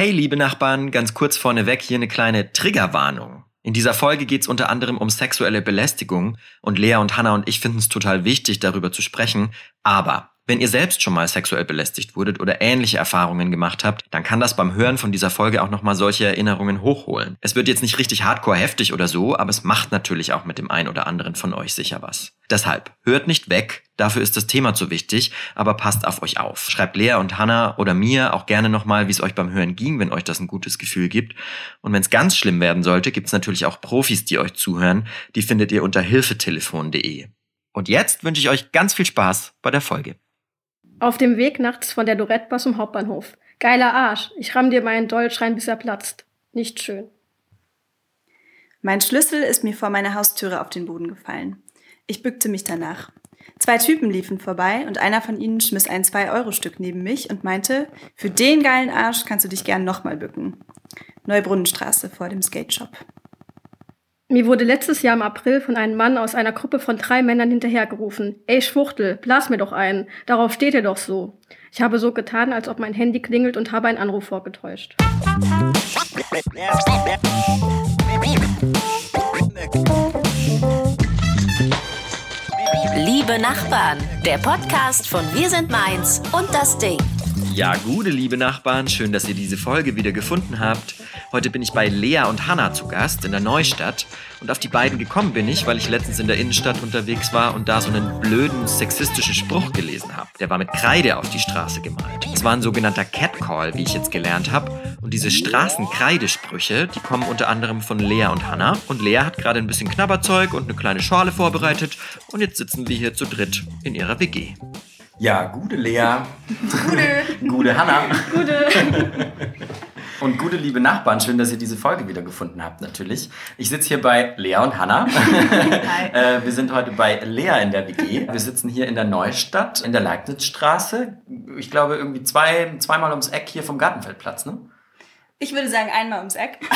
Hey, liebe Nachbarn, ganz kurz vorneweg hier eine kleine Triggerwarnung. In dieser Folge geht es unter anderem um sexuelle Belästigung und Lea und Hannah und ich finden es total wichtig, darüber zu sprechen. Aber wenn ihr selbst schon mal sexuell belästigt wurdet oder ähnliche Erfahrungen gemacht habt, dann kann das beim Hören von dieser Folge auch nochmal solche Erinnerungen hochholen. Es wird jetzt nicht richtig hardcore heftig oder so, aber es macht natürlich auch mit dem einen oder anderen von euch sicher was. Deshalb, hört nicht weg, dafür ist das Thema zu wichtig, aber passt auf euch auf. Schreibt Lea und Hannah oder mir auch gerne nochmal, wie es euch beim Hören ging, wenn euch das ein gutes Gefühl gibt. Und wenn es ganz schlimm werden sollte, gibt es natürlich auch Profis, die euch zuhören. Die findet ihr unter hilfetelefon.de. Und jetzt wünsche ich euch ganz viel Spaß bei der Folge. Auf dem Weg nachts von der Dorette zum Hauptbahnhof. Geiler Arsch. Ich ramm dir meinen Dolch rein, bis er platzt. Nicht schön. Mein Schlüssel ist mir vor meiner Haustüre auf den Boden gefallen. Ich bückte mich danach. Zwei Typen liefen vorbei und einer von ihnen schmiss ein 2-Euro-Stück neben mich und meinte, für den geilen Arsch kannst du dich gern nochmal bücken. Neubrunnenstraße vor dem Skate Shop. Mir wurde letztes Jahr im April von einem Mann aus einer Gruppe von drei Männern hinterhergerufen. Ey Schwuchtel, blas mir doch ein. Darauf steht ihr doch so. Ich habe so getan, als ob mein Handy klingelt und habe einen Anruf vorgetäuscht. Liebe Nachbarn, der Podcast von Wir sind Mainz und das Ding. Ja, gute liebe Nachbarn, schön, dass ihr diese Folge wieder gefunden habt. Heute bin ich bei Lea und Hanna zu Gast in der Neustadt. Und auf die beiden gekommen bin ich, weil ich letztens in der Innenstadt unterwegs war und da so einen blöden sexistischen Spruch gelesen habe. Der war mit Kreide auf die Straße gemalt. Es war ein sogenannter Catcall, wie ich jetzt gelernt habe. Und diese Straßenkreidesprüche, die kommen unter anderem von Lea und Hanna. Und Lea hat gerade ein bisschen Knabberzeug und eine kleine Schale vorbereitet. Und jetzt sitzen wir hier zu dritt in ihrer WG. Ja, gute Lea. Gute. gute Hanna. Gute. Und gute liebe Nachbarn, schön, dass ihr diese Folge wieder gefunden habt, natürlich. Ich sitze hier bei Lea und Hanna. Hi. äh, wir sind heute bei Lea in der WG. Wir sitzen hier in der Neustadt, in der Leibnizstraße. Ich glaube, irgendwie zwei, zweimal ums Eck hier vom Gartenfeldplatz, ne? Ich würde sagen, einmal ums Eck.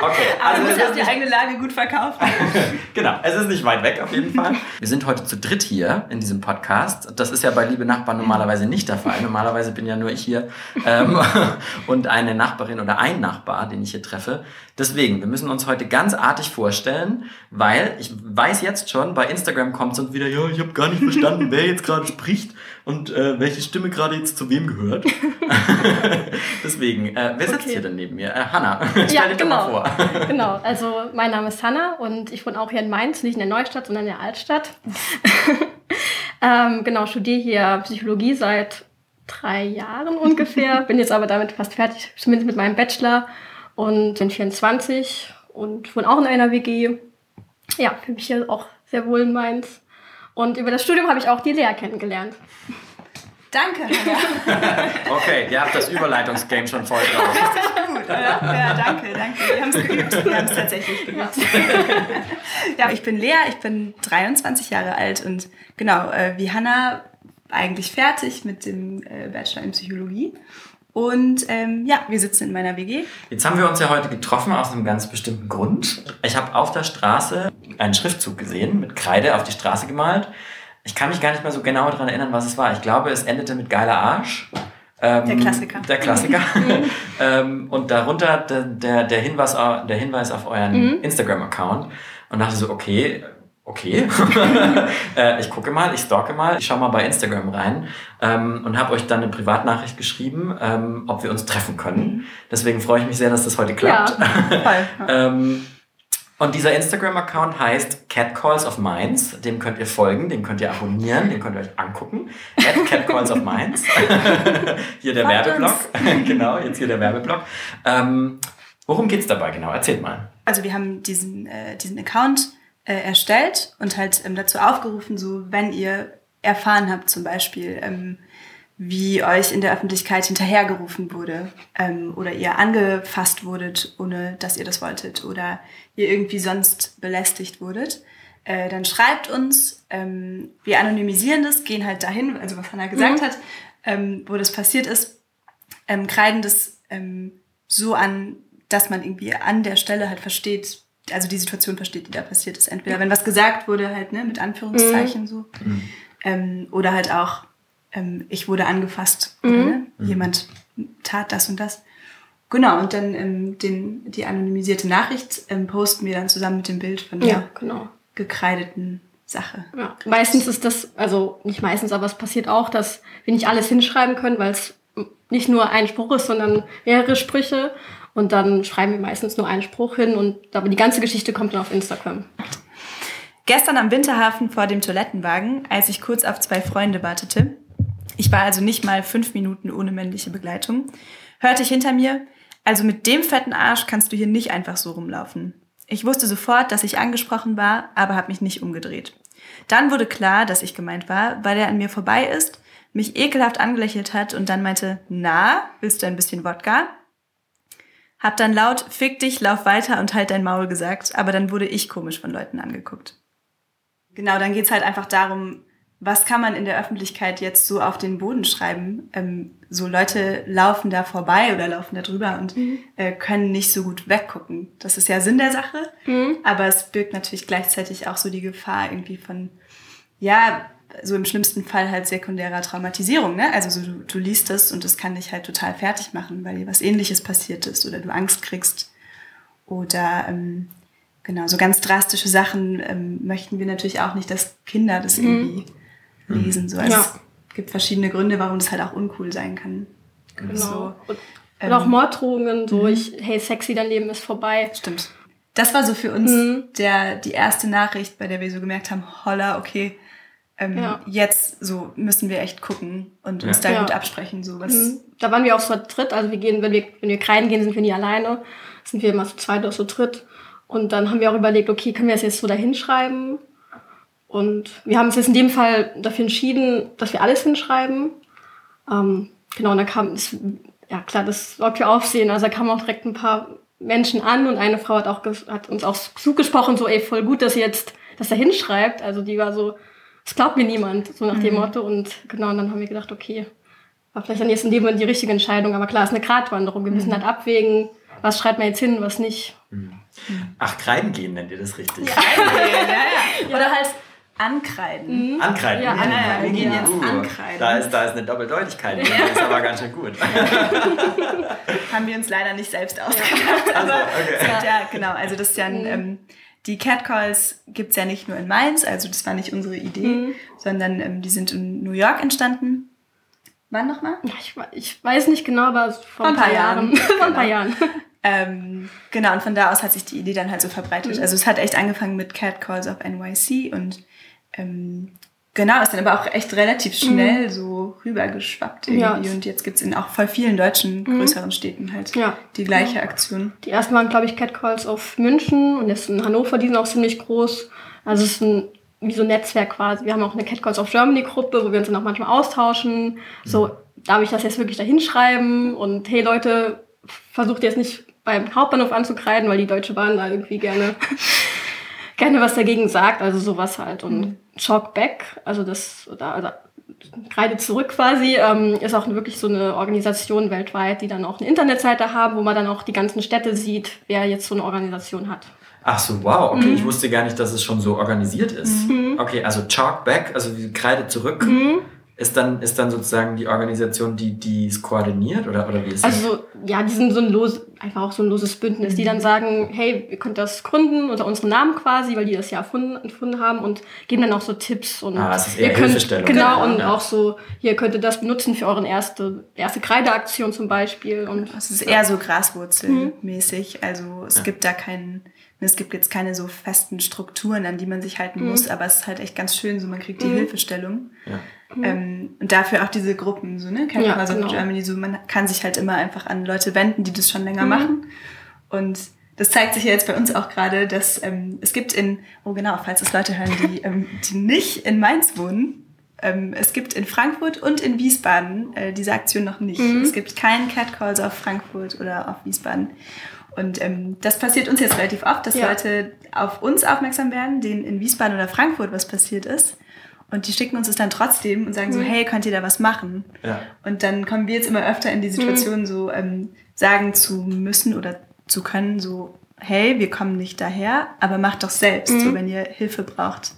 Okay, Aber du auch die eigene Lage gut verkaufen. Genau, es ist nicht weit weg auf jeden Fall. Wir sind heute zu dritt hier in diesem Podcast. Das ist ja bei Liebe Nachbarn normalerweise nicht der Fall. Normalerweise bin ja nur ich hier ähm, und eine Nachbarin oder ein Nachbar, den ich hier treffe. Deswegen, wir müssen uns heute ganz artig vorstellen, weil ich weiß jetzt schon, bei Instagram kommt es und wieder, ja, ich habe gar nicht verstanden, wer jetzt gerade spricht und äh, welche Stimme gerade jetzt zu wem gehört. Deswegen, äh, wer sitzt Okay. hier denn neben mir? Äh, Hanna, stell Ja, dich doch mal vor. genau. Also mein Name ist Hanna und ich wohne auch hier in Mainz, nicht in der Neustadt, sondern in der Altstadt. ähm, genau, studiere hier Psychologie seit drei Jahren ungefähr. Bin jetzt aber damit fast fertig, zumindest mit meinem Bachelor und bin 24 und wohne auch in einer WG. Ja, fühle mich hier auch sehr wohl in Mainz. Und über das Studium habe ich auch die Lea kennengelernt. Danke. Okay, ihr habt das Überleitungsgame schon voll drauf. Gut, oder? Ja, danke, danke. Wir haben es geübt. Wir haben es tatsächlich geübt. Ja, ich bin Lea, ich bin 23 Jahre alt und genau, äh, wie Hannah eigentlich fertig mit dem äh, Bachelor in Psychologie. Und ähm, ja, wir sitzen in meiner WG. Jetzt haben wir uns ja heute getroffen aus einem ganz bestimmten Grund. Ich habe auf der Straße einen Schriftzug gesehen, mit Kreide auf die Straße gemalt. Ich kann mich gar nicht mehr so genau daran erinnern, was es war. Ich glaube, es endete mit geiler Arsch. Ähm, Der Klassiker. Der Klassiker. ähm, und darunter der, der, der, Hinweis, der Hinweis auf euren Instagram-Account. Und dachte so, okay, okay. äh, ich gucke mal, ich stalke mal, ich schaue mal bei Instagram rein ähm, und habe euch dann eine Privatnachricht geschrieben, ähm, ob wir uns treffen können. Deswegen freue ich mich sehr, dass das heute klappt. Voll. Ähm, und dieser Instagram-Account heißt Catcalls of Minds. Dem könnt ihr folgen, den könnt ihr abonnieren, den könnt ihr euch angucken. At Catcalls of Minds. hier der Werbeblock. genau, jetzt hier der Werbeblock. Ähm, worum geht's dabei genau? Erzählt mal. Also wir haben diesen, äh, diesen Account äh, erstellt und halt ähm, dazu aufgerufen, so wenn ihr erfahren habt zum Beispiel, ähm, wie euch in der Öffentlichkeit hinterhergerufen wurde ähm, oder ihr angefasst wurdet, ohne dass ihr das wolltet oder ihr irgendwie sonst belästigt wurdet, äh, dann schreibt uns. Ähm, wir anonymisieren das, gehen halt dahin, also was Hannah gesagt hat, ähm, wo das passiert ist, ähm, kreiden das ähm, so an, dass man irgendwie an der Stelle halt versteht, also die Situation versteht, die da passiert ist. Entweder wenn was gesagt wurde, halt, ne, mit Anführungszeichen so. Ähm, oder halt auch, ähm, ich wurde angefasst. Oder, ne? Jemand tat das und das. Genau, und dann ähm, den, die anonymisierte Nachricht ähm, posten wir dann zusammen mit dem Bild von der Ja, genau. gekreideten Sache. Ja. Meistens ist das, also nicht meistens, aber es passiert auch, dass wir nicht alles hinschreiben können, weil es nicht nur ein Spruch ist, sondern mehrere Sprüche. Und dann schreiben wir meistens nur einen Spruch hin und aber die ganze Geschichte kommt dann auf Instagram. Gestern am Winterhafen vor dem Toilettenwagen, als ich kurz auf zwei Freunde wartete, ich war also nicht mal fünf Minuten ohne männliche Begleitung, hörte ich hinter mir, also mit dem fetten Arsch kannst du hier nicht einfach so rumlaufen. Ich wusste sofort, dass ich angesprochen war, aber habe mich nicht umgedreht. Dann wurde klar, dass ich gemeint war, weil er an mir vorbei ist, mich ekelhaft angelächelt hat und dann meinte, na, willst du ein bisschen Wodka? Hab dann laut, fick dich, lauf weiter und halt dein Maul gesagt, aber dann wurde ich komisch von Leuten angeguckt. Genau, dann geht's halt einfach darum, was kann man in der Öffentlichkeit jetzt so auf den Boden schreiben? Ähm, so Leute laufen da vorbei oder laufen da drüber und äh, können nicht so gut weggucken. Das ist ja Sinn der Sache, aber es birgt natürlich gleichzeitig auch so die Gefahr irgendwie von, ja, so im schlimmsten Fall halt sekundärer Traumatisierung. Ne? Also so, du, du liest das und das kann dich halt total fertig machen, weil dir was ähnliches passiert ist oder du Angst kriegst oder ähm, genau, so ganz drastische Sachen ähm, möchten wir natürlich auch nicht, dass Kinder das irgendwie lesen. So. Also Ja. Es gibt verschiedene Gründe, warum das halt auch uncool sein kann. Genau. So, Und, ähm, und auch Morddrohungen, so ich, hey, sexy, dein Leben ist vorbei. Stimmt. Das war so für uns der, die erste Nachricht, bei der wir so gemerkt haben, holla, okay, ähm, Ja. jetzt so müssen wir echt gucken und uns Ja. da Ja. gut absprechen. So was. Mhm. Da waren wir auch so dritt, also wir gehen, wenn wir, wenn wir kreiden gehen, sind wir nie alleine, sind wir immer so zweit oder so dritt. Und dann haben wir auch überlegt, okay, können wir das jetzt so da hinschreiben? Und wir haben uns jetzt in dem Fall dafür entschieden, dass wir alles hinschreiben. Ähm, genau, und dann kam, es, ja klar, das sorgt für Aufsehen. Also da kamen auch direkt ein paar Menschen an und eine Frau hat auch hat uns auch zugesprochen, so ey, voll gut, dass ihr jetzt das da hinschreibt. Also die war so, das glaubt mir niemand, so nach dem Motto. Und genau, und dann haben wir gedacht, okay, war vielleicht dann jetzt in dem Moment die richtige Entscheidung. Aber klar, es ist eine Gratwanderung. Wir müssen halt abwägen, was schreibt man jetzt hin, was nicht. Ach, Kreiden gehen nennt ihr das richtig? Oder halt ankreiden. Ankreiden. Ja, uh, ankreiden, wir gehen ja. jetzt ankreiden. Da ist, da ist eine Doppeldeutigkeit. drin. Das ist aber ganz schön gut. Haben wir uns leider nicht selbst ausgedacht. Also, okay. ja. ja, genau. Also das ist ja ein, ähm, die Catcalls gibt's ja nicht nur in Mainz, also das war nicht unsere Idee, sondern ähm, die sind in New York entstanden. Wann nochmal? Ja, Ich, ich weiß nicht genau, aber vor Vor ein paar Jahren. vor ein paar Jahren. Ähm, genau, und von da aus hat sich die Idee dann halt so verbreitet. Also es hat echt angefangen mit Catcalls auf NYC und ähm, genau, ist dann aber auch echt relativ schnell so rübergeschwappt irgendwie. Ja. Und jetzt gibt's in auch voll vielen deutschen größeren Städten halt Ja. die gleiche Aktion. Die ersten waren, glaube ich, Catcalls auf München und jetzt in Hannover, die sind auch ziemlich groß. Also es ist ein, wie so ein Netzwerk quasi. Wir haben auch eine Catcalls of Germany Gruppe, wo wir uns dann auch manchmal austauschen. So, darf ich das jetzt wirklich da hinschreiben? Und hey Leute, versucht jetzt nicht beim Hauptbahnhof anzukreiden, weil die Deutsche Bahn da irgendwie gerne, gerne was dagegen sagt. Also sowas halt. Und Chalk Back, also das, da, also Kreide zurück quasi, ähm, ist auch wirklich so eine Organisation weltweit, die dann auch eine Internetseite haben, wo man dann auch die ganzen Städte sieht, wer jetzt so eine Organisation hat. Ach so, wow, okay, Mhm. ich wusste gar nicht, dass es schon so organisiert ist. Okay, also Chalk Back, also Kreide zurück, Mhm. Ist, dann, ist dann sozusagen die Organisation, die die es koordiniert oder, oder wie ist das? Also ja, die sind so ein los, einfach auch so ein loses Bündnis, die dann sagen, hey, ihr könnt das gründen unter unserem Namen quasi, weil die das ja erfunden, erfunden haben und geben dann auch so Tipps und Ah, es ist eher ihr könnt, genau Ja, und ja. auch so, hier könnt ihr das benutzen für euren erste erste Kreideaktion zum Beispiel und Es ist eher so graswurzelmäßig. Also es gibt da keinen, es gibt jetzt keine so festen Strukturen, an die man sich halten muss, aber es ist halt echt ganz schön, so man kriegt die Hilfestellung. ja. Ähm, und dafür auch diese Gruppen, so, ne? Ja, of genau. Germany, so man kann sich halt immer einfach an Leute wenden, die das schon länger machen. Und das zeigt sich ja jetzt bei uns auch gerade, dass ähm, es gibt in, oh genau, falls es Leute hören, die, ähm, die nicht in Mainz wohnen, ähm, es gibt in Frankfurt und in Wiesbaden äh, diese Aktion noch nicht. Es gibt keinen Cat Calls auf Frankfurt oder auf Wiesbaden. Und ähm, das passiert uns jetzt relativ oft, dass Ja. Leute auf uns aufmerksam werden, denen in Wiesbaden oder Frankfurt was passiert ist. Und die schicken uns das dann trotzdem und sagen so, hey, könnt ihr da was machen? Ja. Und dann kommen wir jetzt immer öfter in die Situation, so ähm, sagen zu müssen oder zu können, so, hey, wir kommen nicht daher, aber macht doch selbst. So, wenn ihr Hilfe braucht,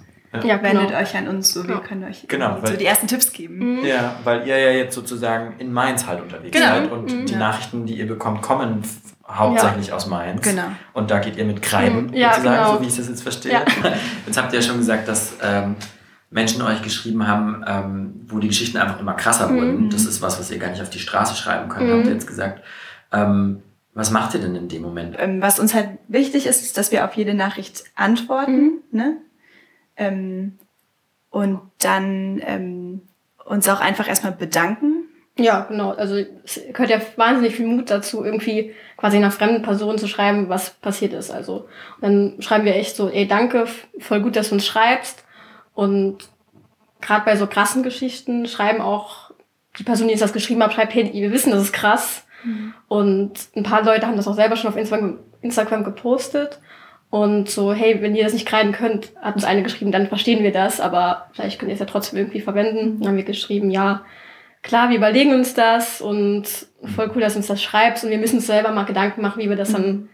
Ja, wendet genau. euch an uns, so wir Ja. können euch Genau, so weil- die ersten Tipps geben. Ja, weil ihr ja jetzt sozusagen in Mainz halt unterwegs Genau. seid und Mhm. die Ja. Nachrichten, die ihr bekommt, kommen hauptsächlich aus Mainz. Genau. Und da geht ihr mit Kreiden, Mhm. Ja, sozusagen, genau. so wie ich das jetzt verstehe. Ja. Jetzt habt ihr ja schon gesagt, dass ähm, Menschen euch geschrieben haben, ähm, wo die Geschichten einfach immer krasser wurden. Das ist was, was ihr gar nicht auf die Straße schreiben könnt, Mhm. habt ihr jetzt gesagt. Ähm, was macht ihr denn in dem Moment? Ähm, was uns halt wichtig ist, ist, dass wir auf jede Nachricht antworten. Ne? Ähm, und dann ähm, uns auch einfach erstmal bedanken. Ja, genau. Also es gehört ja wahnsinnig viel Mut dazu, irgendwie quasi einer fremden Person zu schreiben, was passiert ist. Also dann schreiben wir echt so, ey, danke, voll gut, dass du uns schreibst. Und gerade bei so krassen Geschichten schreiben auch die Person, die uns das geschrieben hat, schreibt, hey, wir wissen, das ist krass. Und ein paar Leute haben das auch selber schon auf Instagram, Instagram gepostet. Und so, hey, wenn ihr das nicht kreiden könnt, hat uns eine geschrieben, dann verstehen wir das, aber vielleicht könnt ihr es ja trotzdem irgendwie verwenden. Dann haben wir geschrieben, ja, klar, wir überlegen uns das und voll cool, dass du uns das schreibst und wir müssen uns selber mal Gedanken machen, wie wir das dann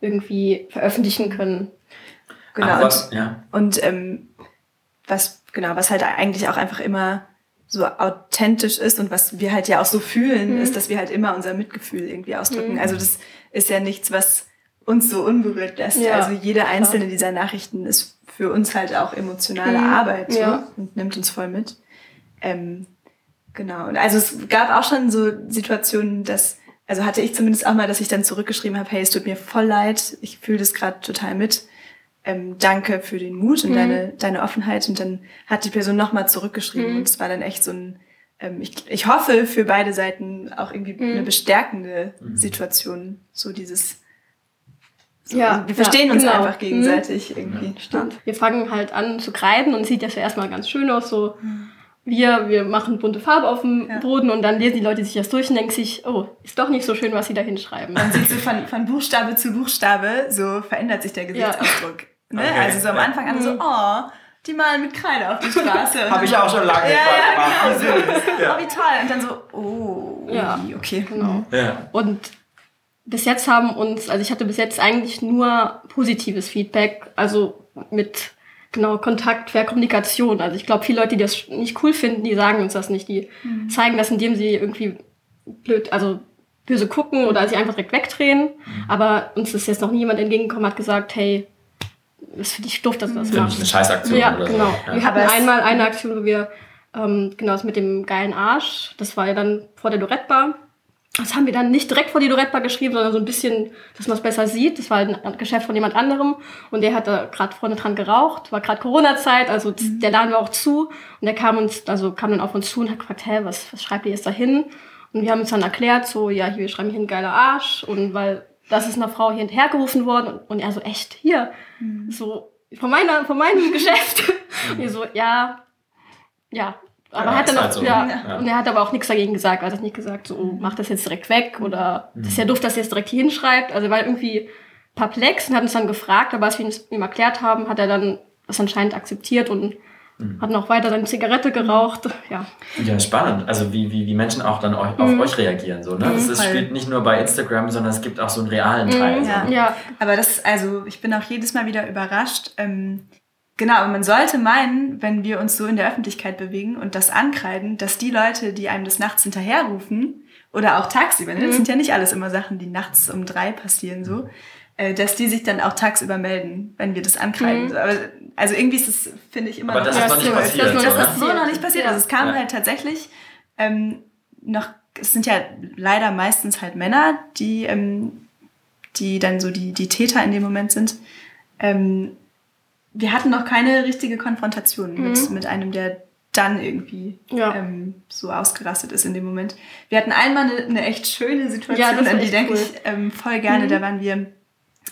irgendwie veröffentlichen können. Genau. Ach, und was? Ja. und ähm, was, genau, was halt eigentlich auch einfach immer so authentisch ist und was wir halt ja auch so fühlen, ist, dass wir halt immer unser Mitgefühl irgendwie ausdrücken. Also das ist ja nichts, was uns so unberührt lässt. Ja, also jede einzelne dieser Nachrichten ist für uns halt auch emotionale Mhm, Arbeit so, ja. und nimmt uns voll mit. Ähm, genau. Und also es gab auch schon so Situationen, dass, also hatte ich zumindest auch mal, dass ich dann zurückgeschrieben habe, hey, es tut mir voll leid, ich fühle das gerade total mit. Ähm, danke für den Mut und Mhm. deine, deine Offenheit. Und dann hat die Person nochmal zurückgeschrieben Mhm. und es war dann echt so ein, ähm, ich, ich hoffe für beide Seiten auch irgendwie Mhm. eine bestärkende Situation. So dieses, so, Ja, wir verstehen ja, uns genau. einfach gegenseitig irgendwie. Stimmt. Wir fangen halt an zu kreiden und es sieht ja schon erstmal ganz schön aus, so wir, wir machen bunte Farbe auf dem Ja. Boden und dann lesen die Leute sich das durch und denken sich, oh, ist doch nicht so schön, was sie da hinschreiben. Man sieht so von, von Buchstabe zu Buchstabe, so verändert sich der Gesichtsausdruck. Ne? Okay. Also so am Anfang an so, oh, die malen mit Kreide auf die Straße. Habe ich auch schon lange Ja, ja, süß. so, Oh, wie toll. Und dann so, oh, Ja. okay. Genau. Ja. Und bis jetzt haben uns, also ich hatte bis jetzt eigentlich nur positives Feedback, also mit genau Kontakt, Kommunikation. Also ich glaube, viele Leute, die das nicht cool finden, die sagen uns das nicht. Die zeigen das, indem sie irgendwie blöd, also böse gucken oder sich einfach direkt wegdrehen. Aber uns ist jetzt noch nie jemand entgegengekommen, hat gesagt, hey, das finde ich doof, dass das machst. eine Scheißaktion Ja, oder so. genau. Ja. Wir hatten einmal eine Aktion, wo wir, ähm, genau, das mit dem geilen Arsch, das war ja dann vor der Dorette-Bar. Das haben wir dann nicht direkt vor die Dorette-Bar geschrieben, sondern so ein bisschen, dass man es besser sieht. Das war ein Geschäft von jemand anderem und der hat da gerade vorne dran geraucht. War gerade Corona-Zeit, also das- der Laden war auch zu. Und der kam uns, also kam dann auf uns zu und hat gefragt, hä, was, was schreibt ihr jetzt da hin? Und wir haben uns dann erklärt, so, ja, hier, wir schreiben hier ein geiler Arsch. Und weil das ist einer Frau hier hinterhergerufen worden. Und, er so, echt, hier? So, von meiner, von meinem Geschäft. Und wir so, ja, ja. Aber Ja, hat dann auch, halt so. ja, Ja. und er hat aber auch nichts dagegen gesagt. Also er hat nicht gesagt, so, oh, mach das jetzt direkt weg oder das ist ja doof, dass ihr es direkt hier hinschreibt. Also er war irgendwie perplex und hat uns dann gefragt, aber als wir es ihm erklärt haben, hat er dann das anscheinend akzeptiert und hat noch weiter seine Zigarette geraucht. Ja. Ja, spannend. Also wie, wie, wie Menschen auch dann auf euch reagieren. So, ne? Das ist, spielt nicht nur bei Instagram, sondern es gibt auch so einen realen Teil. So. Ja. Ja. Aber das, also ich bin auch jedes Mal wieder überrascht. Ähm, genau, aber man sollte meinen, wenn wir uns so in der Öffentlichkeit bewegen und das ankreiden, dass die Leute, die einem das nachts hinterherrufen oder auch tagsüber, ne, das sind ja nicht alles immer Sachen, die nachts um drei passieren so, dass die sich dann auch tagsüber melden, wenn wir das ankreiden. So, Aber, also irgendwie ist es, finde ich, immer Aber das noch ist noch nicht stimmt. passiert. Das ist das ist so noch nicht passiert. Ja. Also es kam Ja. halt tatsächlich ähm, noch, es sind ja leider meistens halt Männer, die, ähm, die dann so die, die Täter in dem Moment sind. Ähm, wir hatten noch keine richtige Konfrontation mit, mit einem, der dann irgendwie Ja. ähm, so ausgerastet ist in dem Moment. Wir hatten einmal eine, eine echt schöne Situation, Ja, das an die denke cool. ich ähm, voll gerne. Da waren wir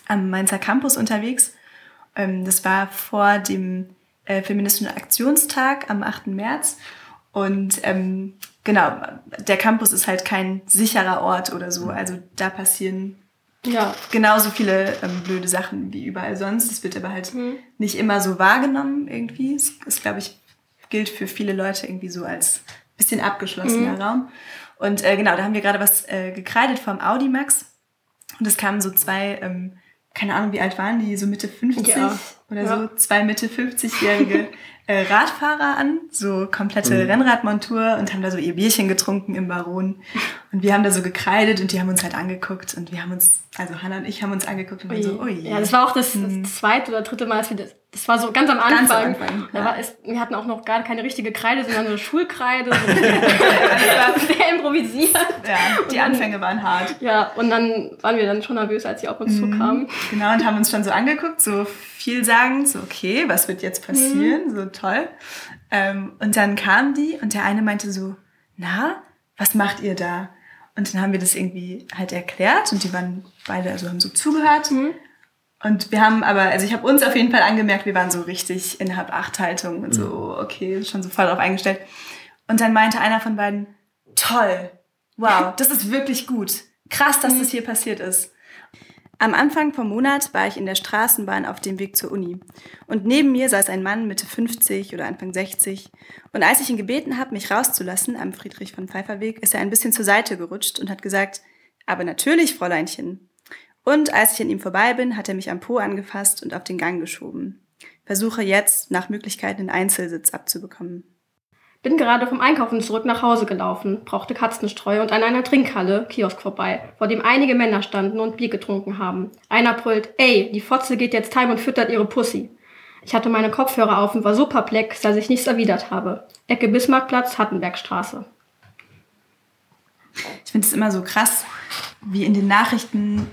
am Mainzer Campus unterwegs. Ähm, das war vor dem äh, Feministischen Aktionstag am 8. März. Und ähm, genau, der Campus ist halt kein sicherer Ort oder so. Also da passieren Ja. genauso viele ähm, blöde Sachen wie überall sonst. Es wird aber halt nicht immer so wahrgenommen irgendwie. Es ist, glaube ich, gilt für viele Leute irgendwie so als bisschen abgeschlossener Raum. Und äh, genau, da haben wir gerade was äh, gekreidet vom Audimax. Und es kamen so zwei ähm, keine Ahnung, wie alt waren die, so Mitte 50 Ja. oder Ja. so, zwei Mitte 50-jährige äh, Radfahrer an, so komplette Mhm. Rennradmontur und haben da so ihr Bierchen getrunken im Baron. Und wir haben da so gekreidet und die haben uns halt angeguckt und wir haben uns, also Hannah und ich haben uns angeguckt und waren so, ui. Ja, das war auch das, das zweite oder dritte Mal, dass wir das, das war so ganz am Anfang. Ganz am Anfang, ja. war es, wir hatten auch noch gar keine richtige Kreide, sondern eine Schulkreide. So sehr improvisiert. ja, die dann- Anfänge waren hart. Ja, und dann waren wir dann schon nervös, als sie auf uns zukamen. Genau, und haben uns schon so angeguckt, so viel sagen, so okay, was wird jetzt passieren, so toll. Ähm, und dann kamen die und der eine meinte so, na, was macht ihr da? Und dann haben wir das irgendwie halt erklärt und die waren beide, also haben so zugehört. Und wir haben aber, also ich habe uns auf jeden Fall angemerkt, wir waren so richtig in Hab-Acht-Haltung und so, okay, schon so voll drauf eingestellt. Und dann meinte einer von beiden, toll, wow, das ist wirklich gut. Krass, dass das hier passiert ist. Am Anfang vom Monat war ich in der Straßenbahn auf dem Weg zur Uni. Und neben mir saß ein Mann Mitte 50 oder Anfang 60. Und als ich ihn gebeten habe, mich rauszulassen am Friedrich von Pfeiffer Weg, ist er ein bisschen zur Seite gerutscht und hat gesagt, aber natürlich, Fräuleinchen. Und als ich an ihm vorbei bin, hat er mich am Po angefasst und auf den Gang geschoben. Versuche jetzt, nach Möglichkeit, einen Einzelsitz abzubekommen. Bin gerade vom Einkaufen zurück nach Hause gelaufen, brauchte Katzenstreu und an einer Trinkhalle, Kiosk vorbei, vor dem einige Männer standen und Bier getrunken haben. Einer brüllt, ey, die Fotze geht jetzt heim und füttert ihre Pussy. Ich hatte meine Kopfhörer auf und war so perplex, dass ich nichts erwidert habe. Ecke Bismarckplatz, Hattenbergstraße. Ich finde es immer so krass, wie in den Nachrichten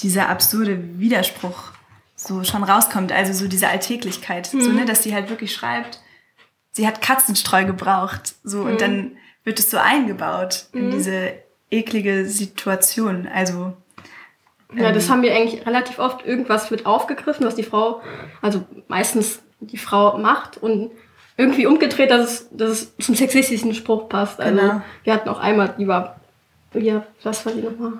dieser absurde Widerspruch so schon rauskommt. Also so diese Alltäglichkeit, so, ne, dass sie halt wirklich schreibt, sie hat Katzenstreu gebraucht. So, und dann wird es so eingebaut in diese eklige Situation. Also, Ja, das haben wir eigentlich relativ oft. Irgendwas wird aufgegriffen, was die Frau, also meistens die Frau macht und irgendwie umgedreht, dass es, dass es zum sexistischen Spruch passt. Also Genau. wir hatten auch einmal, die war, ja, was war die nochmal?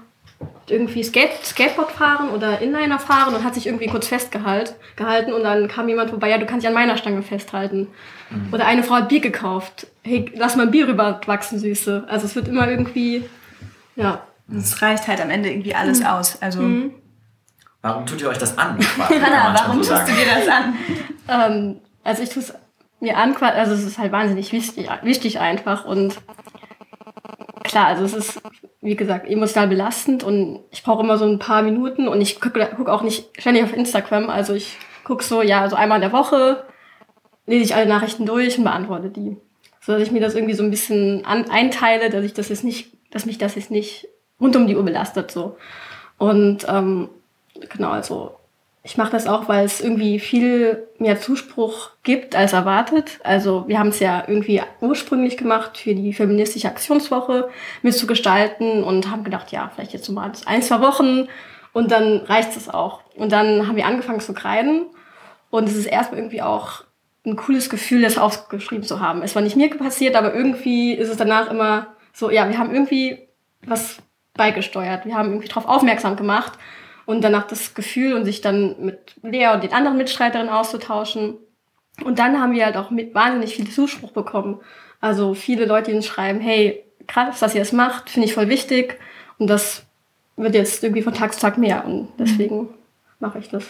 Irgendwie Skate, Skateboard fahren oder Inliner fahren und hat sich irgendwie kurz festgehalten gehalten und dann kam jemand vorbei, ja, du kannst dich an meiner Stange festhalten. Oder eine Frau hat Bier gekauft. Hey, lass mal ein Bier rüberwachsen, Süße. Also es wird immer irgendwie, ja, es reicht halt am Ende irgendwie alles aus. Also, Warum tut ihr euch das an? Hanna, warum tust du dir das an? Ähm, also ich tue es mir an, also es ist halt wahnsinnig wichtig, wichtig einfach und klar, also es ist, wie gesagt, emotional belastend und ich brauche immer so ein paar Minuten und ich gucke guck auch nicht ständig auf Instagram, also ich gucke so, ja, so einmal in der Woche lese ich alle Nachrichten durch und beantworte die. So dass ich mir das irgendwie so ein bisschen an, einteile, dass ich das jetzt nicht, dass mich das jetzt nicht rund um die Uhr belastet so. Und ähm, genau, also ich mache das auch, weil es irgendwie viel mehr Zuspruch gibt als erwartet. Also wir haben es ja irgendwie ursprünglich gemacht, für die feministische Aktionswoche mitzugestalten und haben gedacht, ja, vielleicht jetzt mal ein, zwei Wochen und dann reicht es auch. Und dann haben wir angefangen zu kreiden und es ist erstmal irgendwie auch ein cooles Gefühl, das aufgeschrieben zu haben. Es war nicht mir passiert, aber irgendwie ist es danach immer so, ja, wir haben irgendwie was beigesteuert. Wir haben irgendwie darauf aufmerksam gemacht und danach das Gefühl und sich dann mit Lea und den anderen Mitstreiterinnen auszutauschen. Und dann haben wir halt auch mit wahnsinnig viel Zuspruch bekommen. Also viele Leute, die uns schreiben, hey, krass, dass ihr das macht, finde ich voll wichtig. Und das wird jetzt irgendwie von Tag zu Tag mehr und deswegen mache ich das.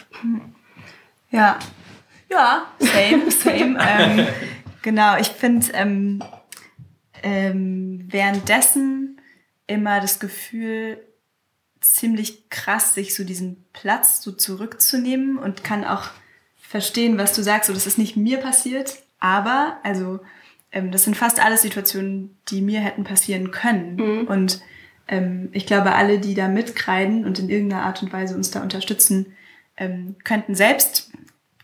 Ja. Ja, same, same. ähm, genau, ich finde ähm, ähm, währenddessen immer das Gefühl, ziemlich krass, sich so diesen Platz so zurückzunehmen und kann auch verstehen, was du sagst. So, das ist nicht mir passiert, aber also ähm, das sind fast alles Situationen, die mir hätten passieren können. Und ähm, ich glaube, alle, die da mitkreiden und in irgendeiner Art und Weise uns da unterstützen, ähm, könnten selbst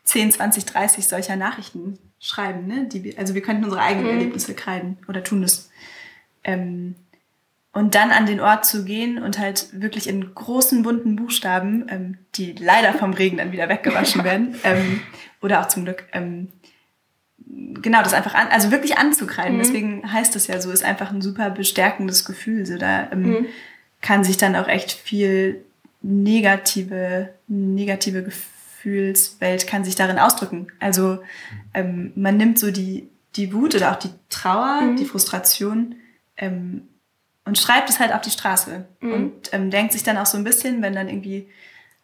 10, 20, 30 solcher Nachrichten schreiben. Ne? Die, also wir könnten unsere eigenen Erlebnisse kreiden oder tun es. Ähm, und dann an den Ort zu gehen und halt wirklich in großen bunten Buchstaben, ähm, die leider vom Regen dann wieder weggewaschen werden, ähm, oder auch zum Glück, ähm, genau, das einfach an, also wirklich anzukreiden. Deswegen heißt das ja so, ist einfach ein super bestärkendes Gefühl. So da ähm, kann sich dann auch echt viel negative, negative Gefühlswelt kann sich darin ausdrücken. Also ähm, man nimmt so die, die Wut oder auch die Trauer, die Frustration ähm, und schreibt es halt auf die Straße und ähm, denkt sich dann auch so ein bisschen, wenn dann irgendwie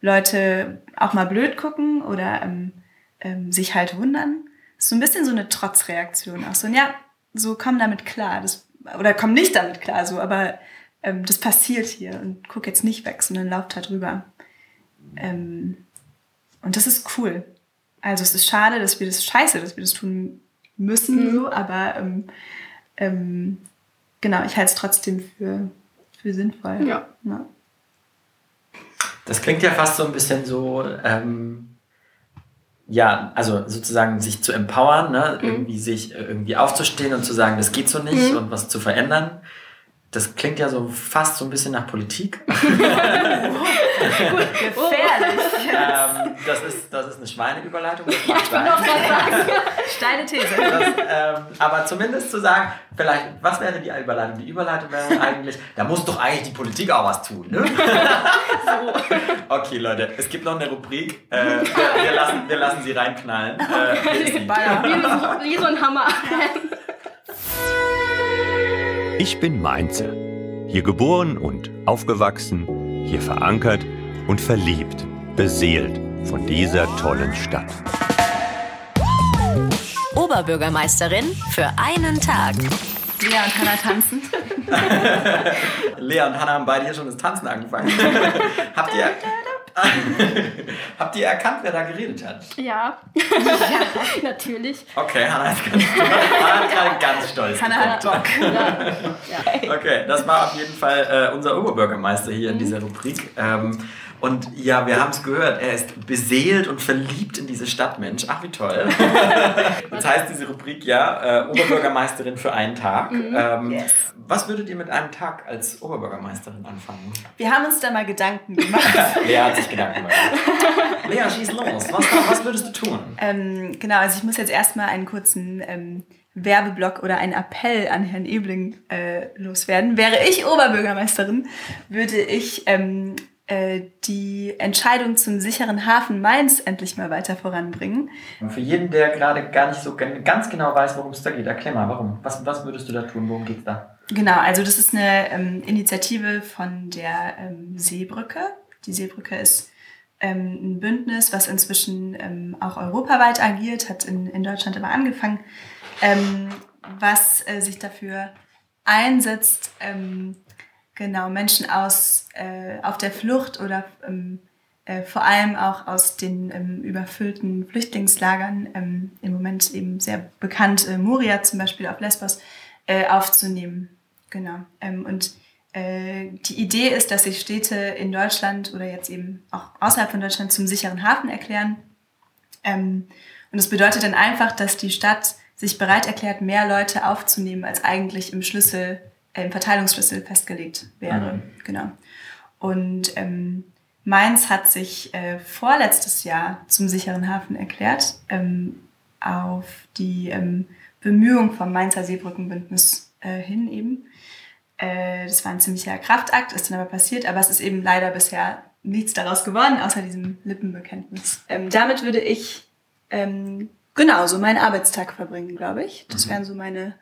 Leute auch mal blöd gucken oder ähm, ähm, sich halt wundern. Ist so ein bisschen so eine Trotzreaktion. Auch so, ja, so komm damit klar. Das, oder komm nicht damit klar, so, aber ähm, das passiert hier und guck jetzt nicht weg, sondern lauf da drüber. Ähm, und das ist cool. Also es ist schade, dass wir das scheiße, dass wir das tun müssen, so, aber ähm, ähm, genau, ich halte es trotzdem für, für sinnvoll. Ja. ja. Das klingt ja fast so ein bisschen so, ähm, ja, also sozusagen sich zu empowern, ne? irgendwie sich äh, irgendwie aufzustehen und zu sagen, das geht so nicht und was zu verändern. Das klingt ja so fast so ein bisschen nach Politik. Gefährlich. Ähm, das, ist, das ist eine Schweineüberleitung. Das mag sein. Steile These. Das, ähm, aber zumindest zu sagen, vielleicht, was wäre die Überleitung? Die Überleitung wäre eigentlich, da muss doch eigentlich die Politik auch was tun, ne? Okay, Leute, es gibt noch eine Rubrik. Äh, wir, wir, lassen, wir lassen sie reinknallen. Äh. Wie, wie so ein Hammer. Ich bin Mainzer. Hier geboren und aufgewachsen, hier verankert und verliebt, beseelt von dieser tollen Stadt. Oberbürgermeisterin für einen Tag. Lea und Hannah tanzen. Lea und Hannah haben beide hier schon das Tanzen angefangen. habt, ihr, habt ihr erkannt, wer da geredet hat? Ja. natürlich. Okay, Hannah ist ganz, Hannah ist gerade ganz stolz. Hannah hat Bock. Okay, das war auf jeden Fall äh, unser Oberbürgermeister hier in dieser Rubrik. Ähm, und ja, wir haben es gehört, er ist beseelt und verliebt in diese Stadt, Mensch. Ach, wie toll. Das heißt diese Rubrik ja, äh, Oberbürgermeisterin für einen Tag. Ähm, Yes. Was würdet ihr mit einem Tag als Oberbürgermeisterin anfangen? Wir haben uns da mal Gedanken gemacht. Lea hat sich Gedanken gemacht. Lea, schieß los. Was, was würdest du tun? ähm, genau, also ich muss jetzt erstmal einen kurzen ähm, Werbeblock oder einen Appell an Herrn Ebling äh, loswerden. Wäre ich Oberbürgermeisterin, würde ich ähm, äh, die Entscheidung zum sicheren Hafen Mainz endlich mal weiter voranbringen. Und für jeden, der gerade gar nicht so ganz genau weiß, worum es da geht, erklär mal, warum? Was, was würdest du da tun? Worum geht's da? Genau, also das ist eine ähm, Initiative von der ähm, Seebrücke. Die Seebrücke ist ähm, ein Bündnis, was inzwischen ähm, auch europaweit agiert, hat in, in Deutschland aber angefangen, ähm, was äh, sich dafür einsetzt, ähm, genau Menschen aus äh, auf der Flucht oder ähm, äh, vor allem auch aus den ähm, überfüllten Flüchtlingslagern, ähm, im Moment eben sehr bekannt, äh, Moria zum Beispiel auf Lesbos, äh, aufzunehmen. Genau. Ähm, und äh, die Idee ist, dass sich Städte in Deutschland oder jetzt eben auch außerhalb von Deutschland zum sicheren Hafen erklären. Ähm, und das bedeutet dann einfach, dass die Stadt sich bereit erklärt, mehr Leute aufzunehmen, als eigentlich im Schlüssel, im Verteilungsschlüssel festgelegt wäre. Mhm. Genau. Und ähm, Mainz hat sich äh, vorletztes Jahr zum sicheren Hafen erklärt, ähm, auf die ähm, Bemühung vom Mainzer Seebrückenbündnis äh, hin eben. Äh, das war ein ziemlicher Kraftakt, ist dann aber passiert, aber es ist eben leider bisher nichts daraus geworden, außer diesem Lippenbekenntnis. Ähm, damit würde ich ähm, genau so meinen Arbeitstag verbringen, glaube ich. Das wären so meine,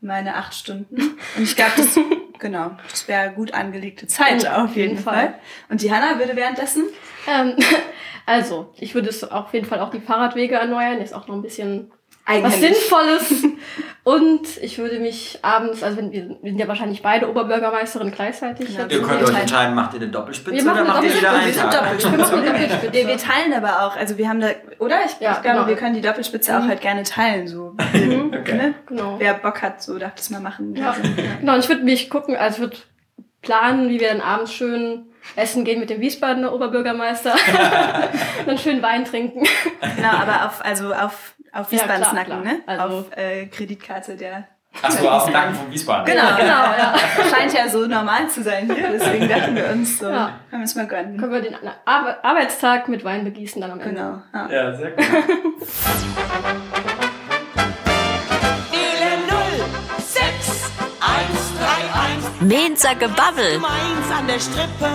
meine acht Stunden. Und ich glaube, das, genau, das wäre gut angelegte Zeit Oh, auf jeden Fall. Und die Hanna würde währenddessen Ähm, also, ich würde es auf jeden Fall auch die Fahrradwege erneuern. Ist auch noch ein bisschen was. Sinnvolles. Und ich würde mich abends, also wenn wir, sind ja wahrscheinlich beide Oberbürgermeisterin gleichzeitig. Jetzt Ihr könnt euch Teil. entscheiden, macht ihr eine Doppelspitze Wir machen oder macht eine ihr wieder einen Tag? Wir Doppelspitze. Wir, wir teilen aber auch, also wir haben da, oder? Ich, Ja, ich glaube, genau. wir können die Doppelspitze auch halt gerne teilen, so. Okay. ne? Genau. Wer Bock hat, so darf das mal machen. Ja, Also, genau. Und ich würde mich gucken, also ich würde planen, wie wir dann abends schön essen gehen mit dem Wiesbadener Oberbürgermeister. dann schön Wein trinken. Genau, aber auf, also auf, auf Ja, Wiesbadens klar, Nacken, klar. ne? Also- auf äh, Kreditkarte der. Achso, auf dem Nacken von Wiesbaden. Genau, genau, ja. Scheint ja so normal zu sein hier, deswegen dachten wir uns so, Ja. können wir es mal gönnen. Können wir den Ar Arbeitstag mit Wein begießen dann am Ende. Genau. Ja. Ja, sehr gut. Mainzer Gebabbel. Mainz an der Strippe.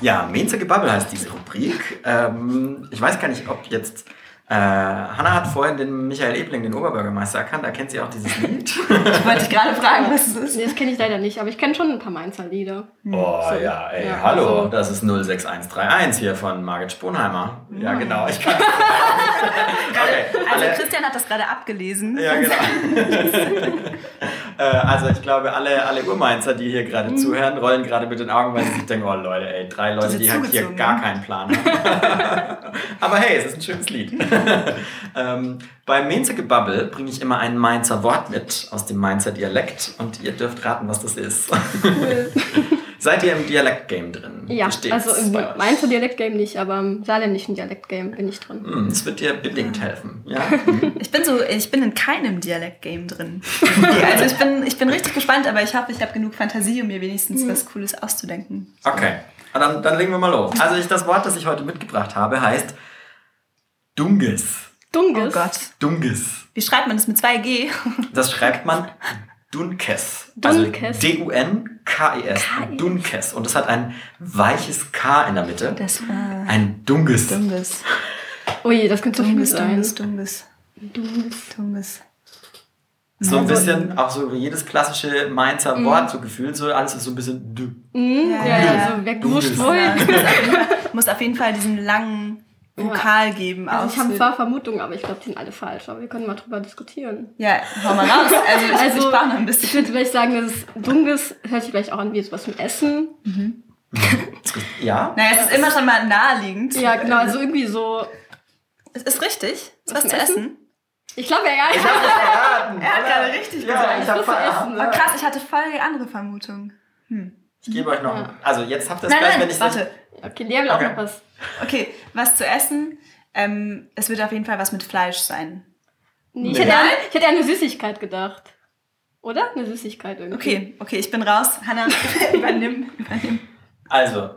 Ja, Mainzer Gebabbel heißt diese Rubrik. Ähm, ich weiß gar nicht, ob jetzt Äh, Hanna hat vorhin den Michael Ebling, den Oberbürgermeister, erkannt. Da kennt sie auch dieses Lied. Wollte ich gerade fragen, was es ist. Nee, das kenne ich leider nicht, aber ich kenne schon ein paar Mainzer Lieder. Oh So. ja, ey, Ja, hallo, so. das ist 06131 hier von Margit Sponheimer. Ja, genau, ich kann. okay, Also Christian hat das gerade abgelesen. ja, genau. äh, also ich glaube, alle, alle Urmainzer, die hier gerade Mhm. zuhören, rollen gerade mit den Augen, weil sie sich denken, oh Leute, ey, drei Leute, die halt hier gar ne? keinen Plan haben. Aber hey, es ist ein schönes Lied. ähm, beim Mainzer Gebubble bringe ich immer ein Mainzer Wort mit aus dem Mainzer Dialekt und ihr dürft raten, was das ist. Seid ihr im Dialekt-Game drin? Ja, Wie steht's also? Mainzer Dialektgame nicht, aber im saarländischen Dialektgame bin ich drin. Hm, Das wird dir bedingt helfen. Ja? Ich bin so, ich bin in keinem Dialekt-Game drin. Also ich bin, ich bin richtig gespannt, aber ich hoffe, ich habe genug Fantasie, um mir wenigstens was Cooles auszudenken. Okay, Und dann, dann legen wir mal los. Also ich, das Wort, das ich heute mitgebracht habe, heißt Dunges. Dunges. Oh Gott. Dunges. Wie schreibt man das mit 2G? Das schreibt man Dunkes. Dunkes. Also D-U-N-K-E-S. K-E-S. Dunkes. Und es hat ein weiches K in der Mitte. Das war Ein Dunges. Dunges. Ui, das könnte so viel Dunges, sein. Dunges, Dunges, Dunges. Dunges. So ein Also- bisschen, auch so wie jedes klassische Mainzer Wort, so gefühlt, so alles ist so ein bisschen dü. Mhm, ja, ja, ja. also wer gewusst Dunges. wohl. Ja, muss, auf jeden Fall, muss auf jeden Fall diesen langen Vokal geben. Also auch ich habe zwar Vermutungen, aber ich glaube, die sind alle falsch. Aber wir können mal drüber diskutieren. Ja, hau mal raus. Also ich, Also, ich noch ein Ich bisschen. würde vielleicht sagen, dass es Dunges hört sich vielleicht auch an wie etwas mit Essen. Ja? Naja, es ist immer schon mal naheliegend. Ja, genau, also irgendwie so. Es ist richtig. Es ist Was was zum zu Essen? essen. Ich glaube ja, ja. Ich verraten. Er hat gerade richtig Ja, gesagt. ich hab was zu essen. verraten. Oh, krass, ich hatte voll die andere Vermutung. Ich gebe euch noch, Ja. also jetzt habt ihr es gleich, nein, wenn ich warte. Okay, Lea will auch Okay. noch was. Okay, was zu essen. Ähm, es wird auf jeden Fall was mit Fleisch sein. Nee, ich, hätte an, ich hätte an eine Süßigkeit gedacht. Oder? Eine Süßigkeit irgendwie. Okay, okay, ich bin raus. Hanna, übernimm, übernimm. Also,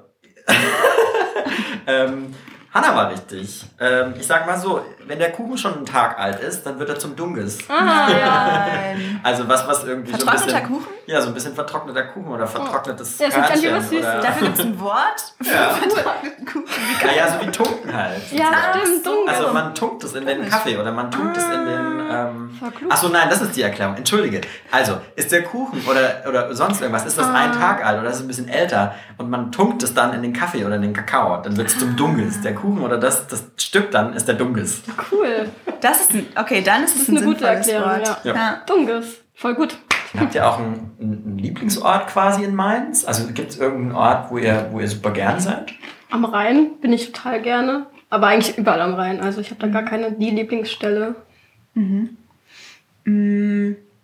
ähm, Hanna war richtig. Ähm, ich sag mal so, wenn der Kuchen schon einen Tag alt ist, dann wird er zum Dunges. Ah, ja. Nein. Also was, was irgendwie so ein Vertrockneter bisschen... Kuchen? Ja, so ein bisschen vertrockneter Kuchen oder vertrocknetes Ja, das klingt oder- Dafür gibt es ein Wort für Ja. vertrockneten Kuchen. Naja, so wie Tunken halt. Ja, stimmt, Dunges. Also man tunkt es in den Kaffee oder man tunkt es in den... Ähm, Verklugt. Achso, nein, das ist die Erklärung. Entschuldige. Also, ist der Kuchen oder, oder sonst irgendwas, ist das Ah. ein Tag alt oder ist es ein bisschen älter und man tunkt es dann in den Kaffee oder in den Kakao, dann wird es Ah. zum Dunges. Der Kuchen oder das, das Stück dann ist der Dunges. Cool. Das ist ein, okay, dann ist es ist ein eine gute Erklärung, Wort. ja. Ja. Dunges. Voll gut. Habt ihr auch einen, einen Lieblingsort quasi in Mainz? Also gibt es irgendeinen Ort, wo ihr, wo ihr super gern seid? Am Rhein bin ich total gerne. Aber eigentlich überall am Rhein. Also ich habe da gar keine die Lieblingsstelle.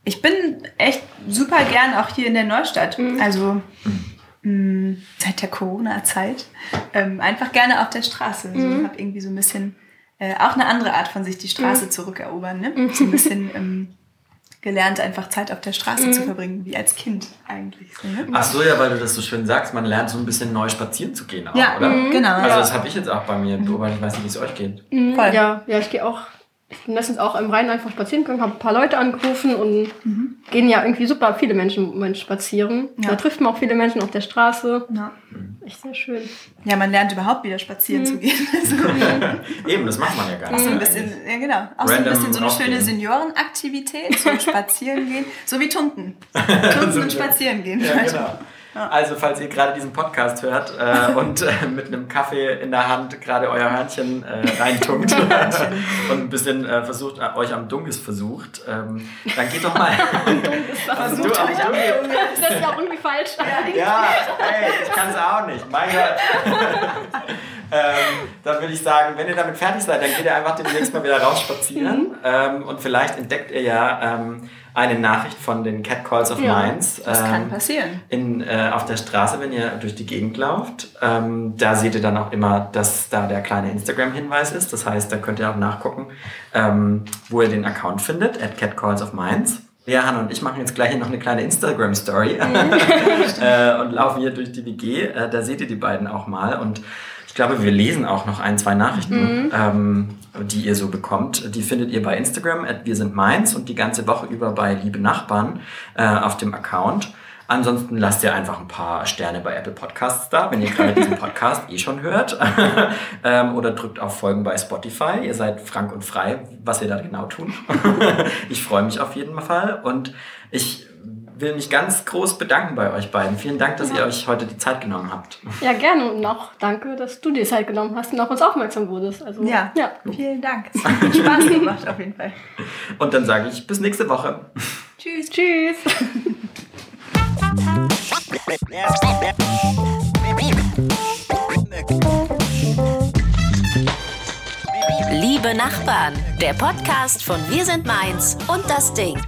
Ich bin echt super gern auch hier in der Neustadt. Also mh, seit der Corona-Zeit ähm, einfach gerne auf der Straße. So, Mhm. habe irgendwie so ein bisschen äh, auch eine andere Art von sich die Straße zurückerobern. Ne? So ein bisschen ähm, gelernt, einfach Zeit auf der Straße zu verbringen, wie als Kind eigentlich. So, ne? Ach so, ja, weil du das so schön sagst, man lernt so ein bisschen neu spazieren zu gehen auch, Ja, oder? mhm, genau. Also das habe ich jetzt auch bei mir beobachtet, ich weiß nicht, wie es euch geht. Voll. Ja, ja, ich gehe auch. Ich bin letztens auch im Rhein einfach spazieren gegangen, habe ein paar Leute angerufen und gehen ja irgendwie super viele Menschen im Moment spazieren. Ja. Da trifft man auch viele Menschen auf der Straße. Ja. Echt sehr schön. ja, man lernt überhaupt wieder spazieren zu gehen. Also, Eben, das macht man ja gar nicht. so ein eigentlich. bisschen, ja genau. Auch so ein bisschen so eine schöne. Seniorenaktivität, so spazieren gehen. So wie Tunken. Tunken und spazieren gehen. Ja, genau. Also, falls ihr gerade diesen Podcast hört äh, und äh, mit einem Kaffee in der Hand gerade euer Hörnchen äh, reintunkt und ein bisschen äh, versucht, äh, euch am Dunges versucht, ähm, dann geht doch mal. Also du am Dunges. Das ist ja auch irgendwie falsch. Ja, ey, ich kann es auch nicht. Mein Gott. ähm, dann würde ich sagen, wenn ihr damit fertig seid, dann geht ihr einfach demnächst mal wieder raus spazieren. Ähm, und vielleicht entdeckt ihr ja ähm, eine Nachricht von den Catcalls of Ja, Mainz. Das kann ähm, passieren. in, äh, auf der Straße, wenn ihr durch die Gegend lauft. Ähm, da seht ihr dann auch immer, dass da der kleine Instagram-Hinweis ist. Das heißt, da könnt ihr auch nachgucken, ähm, wo ihr den Account findet, at Catcalls of Mainz. Lea, Hanna und ich machen jetzt gleich hier noch eine kleine Instagram-Story äh, und laufen hier durch die WG. Äh, da seht ihr die beiden auch mal. Und ich glaube, wir lesen auch noch ein, zwei Nachrichten, ähm, die ihr so bekommt. Die findet ihr bei Instagram, at wir sind Mainz und die ganze Woche über bei Liebe Nachbarn äh, auf dem Account. Ansonsten lasst ihr einfach ein paar Sterne bei Apple Podcasts da, wenn ihr gerade diesen Podcast eh schon hört. ähm, oder drückt auf Folgen bei Spotify. Ihr seid frank und frei, was ihr da genau tun. ich freue mich auf jeden Fall und ich will mich ganz groß bedanken bei euch beiden. Vielen Dank, dass Ja. ihr euch heute die Zeit genommen habt. Ja, gerne und noch danke, dass du dir Zeit genommen hast und auf uns aufmerksam wurdest. Also, Ja, ja. vielen Dank. Es hat Spaß gemacht auf jeden Fall. Und dann sage ich bis nächste Woche. Tschüss. Tschüss. Liebe Nachbarn, der Podcast von Wir sind Mainz und das Ding.